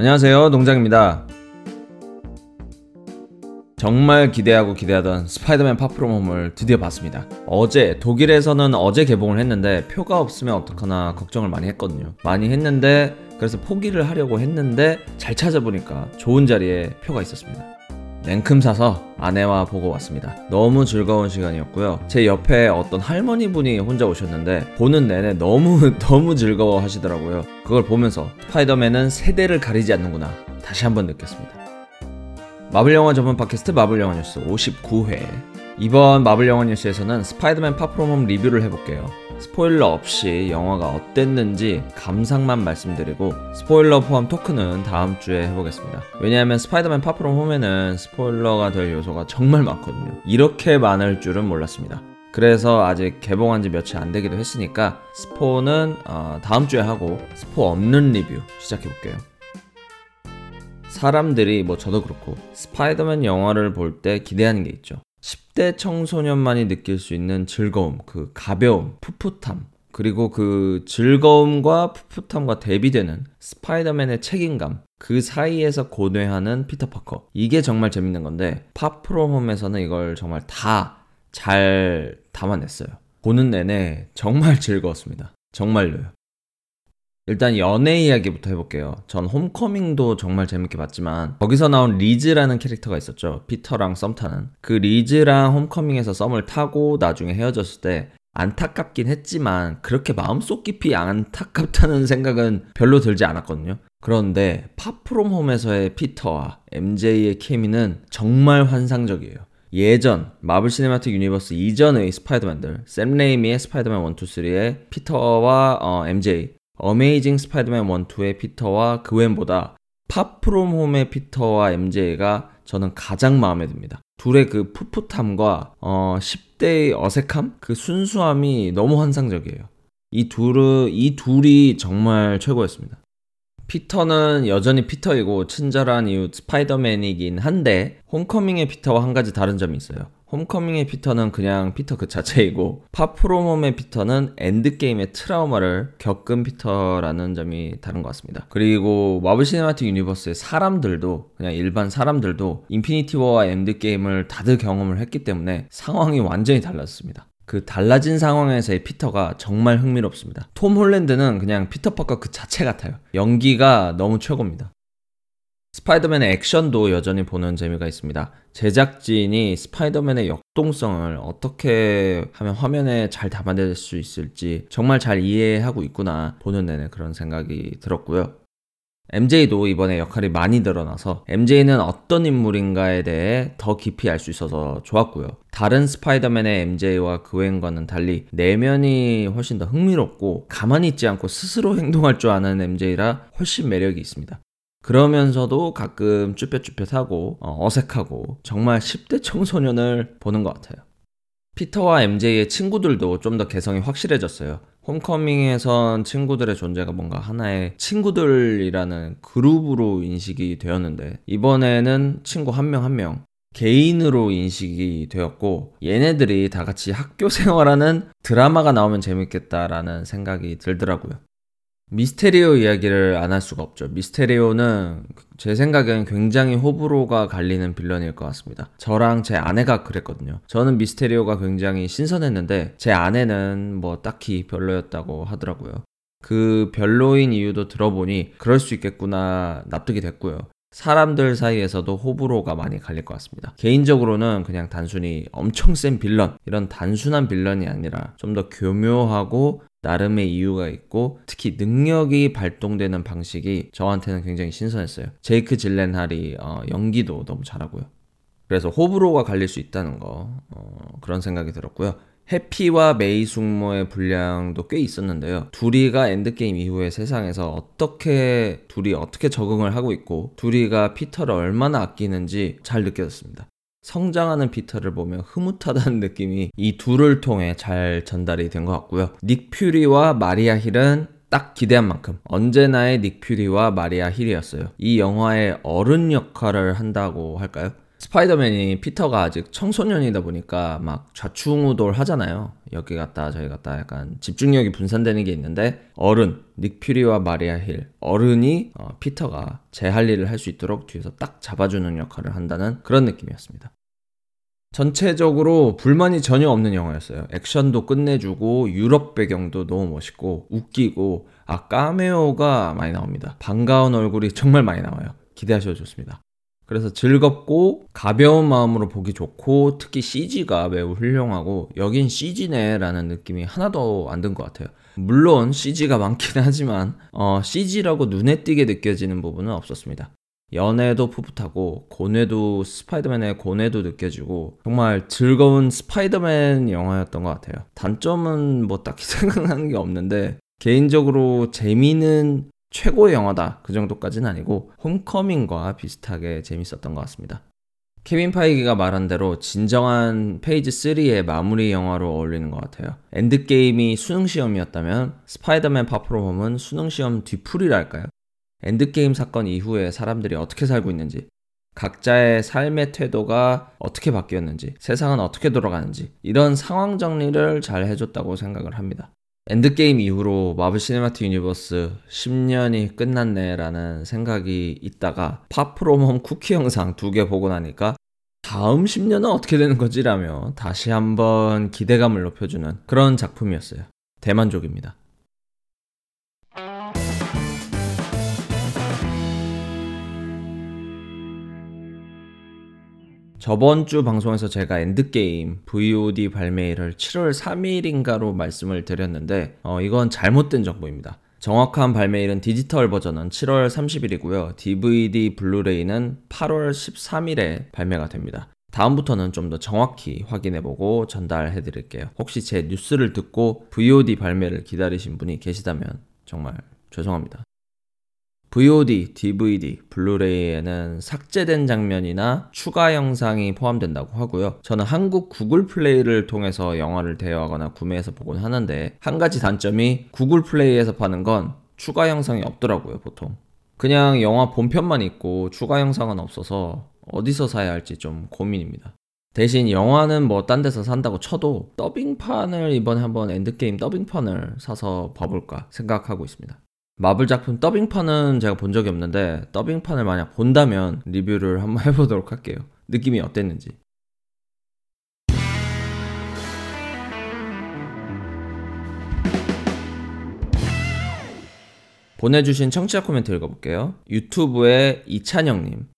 안녕하세요. 농장입니다. 정말 기대하고 기대하던 스파이더맨 파프롬 홈을 드디어 봤습니다. 어제 독일에서는 어제 개봉을 했는데 표가 없으면 어떡하나 걱정을 많이 했거든요. 많이 했는데 그래서 포기를 하려고 했는데 잘 찾아보니까 좋은 자리에 표가 있었습니다. 냉큼 사서 아내와 보고 왔습니다. 너무 즐거운 시간이었고요. 제 옆에 어떤 할머니 분이 혼자 오셨는데 보는 내내 너무 너무 즐거워 하시더라고요. 그걸 보면서 스파이더맨은 세대를 가리지 않는구나 다시 한번 느꼈습니다. 마블 영화 전문 팟캐스트 마블 영화 뉴스 59회 이번 마블 영화 뉴스에서는 스파이더맨 파프롬홈 리뷰를 해볼게요. 스포일러 없이 영화가 어땠는지 감상만 말씀드리고 스포일러 포함 토크는 다음 주에 해보겠습니다. 왜냐하면 스파이더맨 파프롬 홈에는 스포일러가 될 요소가 정말 많거든요. 이렇게 많을 줄은 몰랐습니다. 그래서 아직 개봉한 지 며칠 안 되기도 했으니까 스포는 어, 다음 주에 하고 스포 없는 리뷰 시작해볼게요. 사람들이 뭐 저도 그렇고 스파이더맨 영화를 볼 때 기대하는 게 있죠. 10대 청소년만이 느낄 수 있는 즐거움, 그 가벼움, 풋풋함, 그리고 그 즐거움과 풋풋함과 대비되는 스파이더맨의 책임감, 그 사이에서 고뇌하는 피터 파커. 이게 정말 재밌는 건데, 파프롬홈에서는 이걸 정말 다 잘 담아냈어요. 보는 내내 정말 즐거웠습니다. 정말로요. 일단 연애 이야기부터 해볼게요. 전 홈커밍도 정말 재밌게 봤지만 거기서 나온 리즈라는 캐릭터가 있었죠. 피터랑 썸 타는. 그 리즈랑 홈커밍에서 썸을 타고 나중에 헤어졌을 때 안타깝긴 했지만 그렇게 마음속 깊이 안타깝다는 생각은 별로 들지 않았거든요. 그런데 파프롬 홈에서의 피터와 MJ의 케미는 정말 환상적이에요. 예전 마블 시네마틱 유니버스 이전의 스파이더맨들 샘 레이미의 스파이더맨 1, 2, 3의 피터와 어, MJ 어메이징 스파이더맨 1, 2의 피터와 그웬보다 파프롬 홈의 피터와 MJ가 저는 가장 마음에 듭니다. 둘의 그 풋풋함과 어, 10대의 어색함, 그 순수함이 너무 환상적이에요. 이 둘은 이 둘이 정말 최고였습니다. 피터는 여전히 피터이고 친절한 이웃 스파이더맨이긴 한데 홈커밍의 피터와 한 가지 다른 점이 있어요. 홈커밍의 피터는 그냥 피터 그 자체이고 파프롬 홈의 피터는 엔드게임의 트라우마를 겪은 피터라는 점이 다른 것 같습니다. 그리고 마블 시네마틱 유니버스의 사람들도 그냥 일반 사람들도 인피니티 워와 엔드게임을 다들 경험을 했기 때문에 상황이 완전히 달랐습니다. 그 달라진 상황에서의 피터가 정말 흥미롭습니다. 톰 홀랜드는 그냥 피터 파커 그 자체 같아요. 연기가 너무 최고입니다. 스파이더맨의 액션도 여전히 보는 재미가 있습니다. 제작진이 스파이더맨의 역동성을 어떻게 하면 화면에 잘 담아낼 수 있을지 정말 잘 이해하고 있구나 보는 내내 그런 생각이 들었고요. MJ도 이번에 역할이 많이 늘어나서 MJ는 어떤 인물인가에 대해 더 깊이 알 수 있어서 좋았고요. 다른 스파이더맨의 MJ와 그웬과는 달리 내면이 훨씬 더 흥미롭고 가만히 있지 않고 스스로 행동할 줄 아는 MJ라 훨씬 매력이 있습니다. 그러면서도 가끔 쭈뼛쭈뼛하고 어, 어색하고 정말 10대 청소년을 보는 것 같아요. 피터와 MJ의 친구들도 좀 더 개성이 확실해졌어요. 홈커밍에선 친구들의 존재가 뭔가 하나의 친구들이라는 그룹으로 인식이 되었는데 이번에는 친구 한 명 한명 개인으로 인식이 되었고 얘네들이 다 같이 학교 생활하는 드라마가 나오면 재밌겠다라는 생각이 들더라고요. 미스테리오 이야기를 안 할 수가 없죠. 미스테리오는 제 생각엔 굉장히 호불호가 갈리는 빌런일 것 같습니다. 저랑 제 아내가 그랬거든요. 저는 미스테리오가 굉장히 신선했는데 제 아내는 뭐 딱히 별로였다고 하더라고요. 그 별로인 이유도 들어보니 그럴 수 있겠구나 납득이 됐고요. 사람들 사이에서도 호불호가 많이 갈릴 것 같습니다. 개인적으로는 그냥 단순히 엄청 센 빌런, 이런 단순한 빌런이 아니라 좀 더 교묘하고 나름의 이유가 있고 특히 능력이 발동되는 방식이 저한테는 굉장히 신선했어요. 제이크 질렌할이 어, 연기도 너무 잘하고요. 그래서 호불호가 갈릴 수 있다는 거 어, 그런 생각이 들었고요. 해피와 메이 숙모의 분량도 꽤 있었는데요. 둘이가 엔드게임 이후의 세상에서 어떻게 둘이 어떻게 적응을 하고 있고 둘이가 피터를 얼마나 아끼는지 잘 느껴졌습니다. 성장하는 피터를 보면 흐뭇하다는 느낌이 이 둘을 통해 잘 전달이 된 것 같고요. 닉 퓨리와 마리아 힐은 딱 기대한 만큼 언제나의 닉 퓨리와 마리아 힐이었어요. 이 영화의 어른 역할을 한다고 할까요? 스파이더맨이 피터가 아직 청소년이다 보니까 막 좌충우돌 하잖아요. 여기 갔다 저기 갔다 약간 집중력이 분산되는 게 있는데 어른 닉 퓨리와 마리아 힐 어른이 어, 피터가 제 할 일을 할 수 있도록 뒤에서 딱 잡아주는 역할을 한다는 그런 느낌이었습니다. 전체적으로 불만이 전혀 없는 영화였어요. 액션도 끝내주고 유럽 배경도 너무 멋있고 웃기고 아 까메오가 많이 나옵니다. 반가운 얼굴이 정말 많이 나와요. 기대하셔도 좋습니다. 그래서 즐겁고 가벼운 마음으로 보기 좋고 특히 CG가 매우 훌륭하고 여긴 CG네라는 느낌이 하나도 안 든 것 같아요. 물론 CG가 많긴 하지만 어, CG라고 눈에 띄게 느껴지는 부분은 없었습니다. 연애도 풋풋하고 고뇌도 스파이더맨의 고뇌도 느껴지고 정말 즐거운 스파이더맨 영화였던 것 같아요. 단점은 뭐 딱히 생각나는 게 없는데 개인적으로 재미는 최고의 영화다 그 정도까지는 아니고 홈커밍과 비슷하게 재밌었던 것 같습니다. 케빈 파이기가 말한 대로 진정한 phase 3의 마무리 영화로 어울리는 것 같아요. 엔드게임이 수능시험이었다면 스파이더맨 파프롬홈은 수능시험 뒤풀이랄까요? 엔드게임 사건 이후에 사람들이 어떻게 살고 있는지, 각자의 삶의 태도가 어떻게 바뀌었는지, 세상은 어떻게 돌아가는지, 이런 상황 정리를 잘 해줬다고 생각을 합니다. 엔드게임 이후로 마블 시네마틱 유니버스 10년이 끝났네 라는 생각이 있다가 파프롬홈 쿠키 영상 두 개 보고 나니까 다음 10년은 어떻게 되는 거지 라며 다시 한번 기대감을 높여주는 그런 작품이었어요. 대만족입니다. 저번 주 방송에서 제가 엔드게임 VOD 발매일을 7월 3일인가로 말씀을 드렸는데 어, 이건 잘못된 정보입니다. 정확한 발매일은 디지털 버전은 7월 30일이고요. DVD 블루레이는 8월 13일에 발매가 됩니다. 다음부터는 좀 더 정확히 확인해보고 전달해 드릴게요. 혹시 제 뉴스를 듣고 VOD 발매를 기다리신 분이 계시다면 정말 죄송합니다. VOD, DVD, 블루레이에는 삭제된 장면이나 추가 영상이 포함된다고 하고요. 저는 한국 구글 플레이를 통해서 영화를 대여하거나 구매해서 보곤 하는데 한 가지 단점이 구글 플레이에서 파는 건 추가 영상이 없더라고요, 보통. 그냥 영화 본편만 있고 추가 영상은 없어서 어디서 사야 할지 좀 고민입니다. 대신 영화는 뭐 딴 데서 산다고 쳐도 더빙판을 이번에 한번 엔드게임 더빙판을 사서 봐볼까 생각하고 있습니다. 마블 작품 더빙판은 제가 본 적이 없는데 더빙판을 만약 본다면 리뷰를 한번 해보도록 할게요. 느낌이 어땠는지. 보내주신 청취자 코멘트 읽어볼게요. 유튜브에 이찬영님,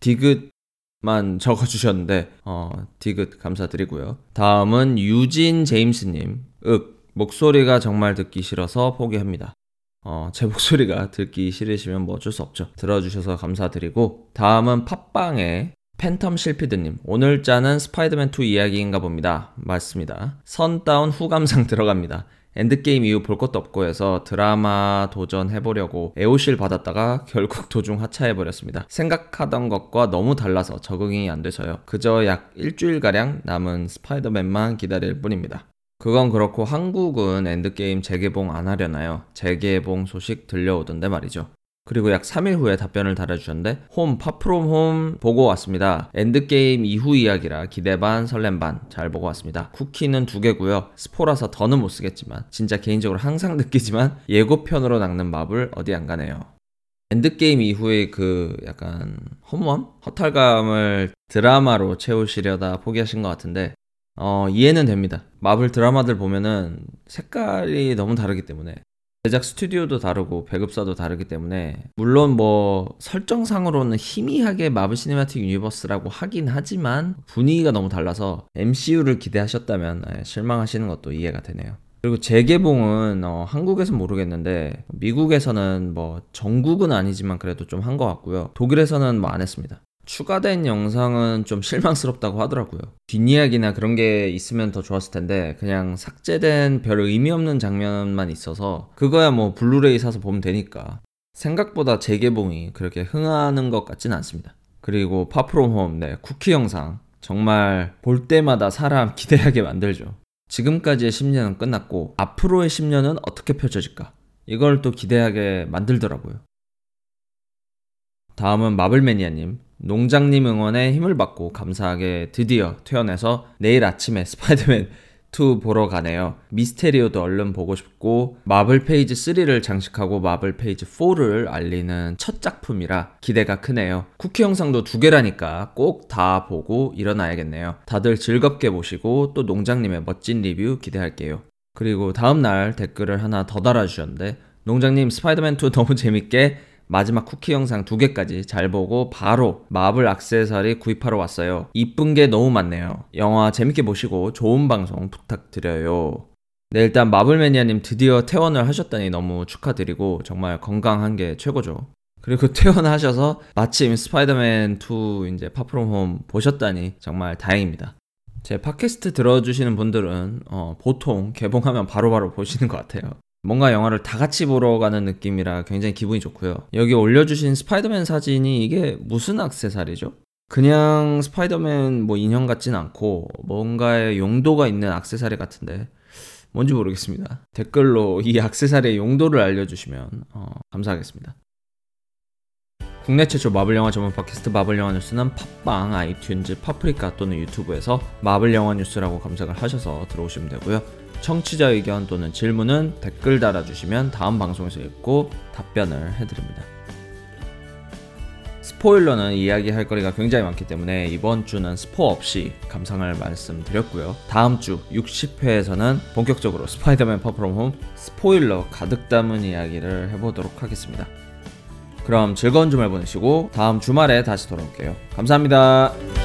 디귿만 적어주셨는데, 어, 디귿 감사드리고요. 다음은 유진 제임스님, 윽, 목소리가 정말 듣기 싫어서 포기합니다. 어, 제 목소리가 듣기 싫으시면 뭐 어쩔 수 없죠. 들어주셔서 감사드리고 다음은 팟빵의 팬텀 실피드님 오늘 자는 스파이더맨 2 이야기인가 봅니다. 맞습니다. 선 다운 후감상 들어갑니다. 엔드게임 이후 볼 것도 없고 해서 드라마 도전해보려고 에오쉴 봤다가 결국 도중 하차해버렸습니다. 생각하던 것과 너무 달라서 적응이 안 돼서요. 그저 약 일주일가량 남은 스파이더맨만 기다릴 뿐입니다. 그건 그렇고 한국은 엔드게임 재개봉 안 하려나요? 재개봉 소식 들려오던데 말이죠. 그리고 약 3일 후에 답변을 달아주셨는데 홈 파프롬 홈 보고 왔습니다. 엔드게임 이후 이야기라 기대 반 설렘 반 잘 보고 왔습니다. 쿠키는 두 개고요. 스포라서 더는 못 쓰겠지만 진짜 개인적으로 항상 느끼지만 예고편으로 낚는 마블 어디 안 가네요. 엔드게임 이후에 그 약간 허무함? 허탈감을 드라마로 채우시려다 포기하신 것 같은데 어, 이해는 됩니다. 마블 드라마들 보면은 색깔이 너무 다르기 때문에 제작 스튜디오도 다르고 배급사도 다르기 때문에 물론 뭐 설정상으로는 희미하게 마블 시네마틱 유니버스라고 하긴 하지만 분위기가 너무 달라서 MCU를 기대하셨다면 네, 실망하시는 것도 이해가 되네요. 그리고 재개봉은 어, 한국에서 모르겠는데 미국에서는 뭐 전국은 아니지만 그래도 좀 한 것 같고요. 독일에서는 뭐 안 했습니다. 추가된 영상은 좀 실망스럽다고 하더라고요. 뒷이야기나 그런 게 있으면 더 좋았을 텐데 그냥 삭제된 별 의미 없는 장면만 있어서 그거야 뭐 블루레이 사서 보면 되니까 생각보다 재개봉이 그렇게 흥하는 것 같지는 않습니다. 그리고 파프롬 홈, 네, 쿠키 영상 정말 볼 때마다 사람 기대하게 만들죠. 지금까지의 10년은 끝났고 앞으로의 10년은 어떻게 펼쳐질까? 이걸 또 기대하게 만들더라고요. 다음은 마블매니아님. 농장님 응원에 힘을 받고 감사하게 드디어 퇴원해서 내일 아침에 스파이더맨 2 보러 가네요. 미스테리오도 얼른 보고 싶고 마블 phase 3를 장식하고 마블 phase 4를 알리는 첫 작품이라 기대가 크네요. 쿠키 영상도 두 개라니까 꼭 다 보고 일어나야겠네요. 다들 즐겁게 보시고 또 농장님의 멋진 리뷰 기대할게요. 그리고 다음날 댓글을 하나 더 달아주셨는데 농장님 스파이더맨 2 너무 재밌게 마지막 쿠키 영상 두 개까지 잘 보고 바로 마블 악세사리 구입하러 왔어요. 이쁜 게 너무 많네요. 영화 재밌게 보시고 좋은 방송 부탁드려요. 네, 일단 마블매니아님 드디어 퇴원을 하셨다니 너무 축하드리고 정말 건강한 게 최고죠. 그리고 퇴원하셔서 마침 스파이더맨 2 이제 Far From Home 보셨다니 정말 다행입니다. 제 팟캐스트 들어주시는 분들은 어, 보통 개봉하면 바로바로 바로 보시는 것 같아요. 뭔가 영화를 다 같이 보러 가는 느낌이라 굉장히 기분이 좋고요. 여기 올려주신 스파이더맨 사진이 이게 무슨 악세사리죠? 그냥 스파이더맨 뭐 인형 같진 않고 뭔가의 용도가 있는 악세사리 같은데 뭔지 모르겠습니다. 댓글로 이 악세사리의 용도를 알려주시면 어, 감사하겠습니다. 국내 최초 마블 영화 전문 팟캐스트 마블 영화 뉴스는 팟빵, 아이튠즈, 파프리카 또는 유튜브에서 마블 영화 뉴스라고 검색을 하셔서 들어오시면 되고요. 청취자 의견 또는 질문은 댓글 달아주시면 다음 방송에서 읽고 답변을 해드립니다. 스포일러는 이야기할 거리가 굉장히 많기 때문에 이번 주는 스포 없이 감상을 말씀드렸고요. 다음 주 60회에서는 본격적으로 스파이더맨 퍼프롬 홈 스포일러 가득 담은 이야기를 해보도록 하겠습니다. 그럼 즐거운 주말 보내시고 다음 주말에 다시 돌아올게요. 감사합니다.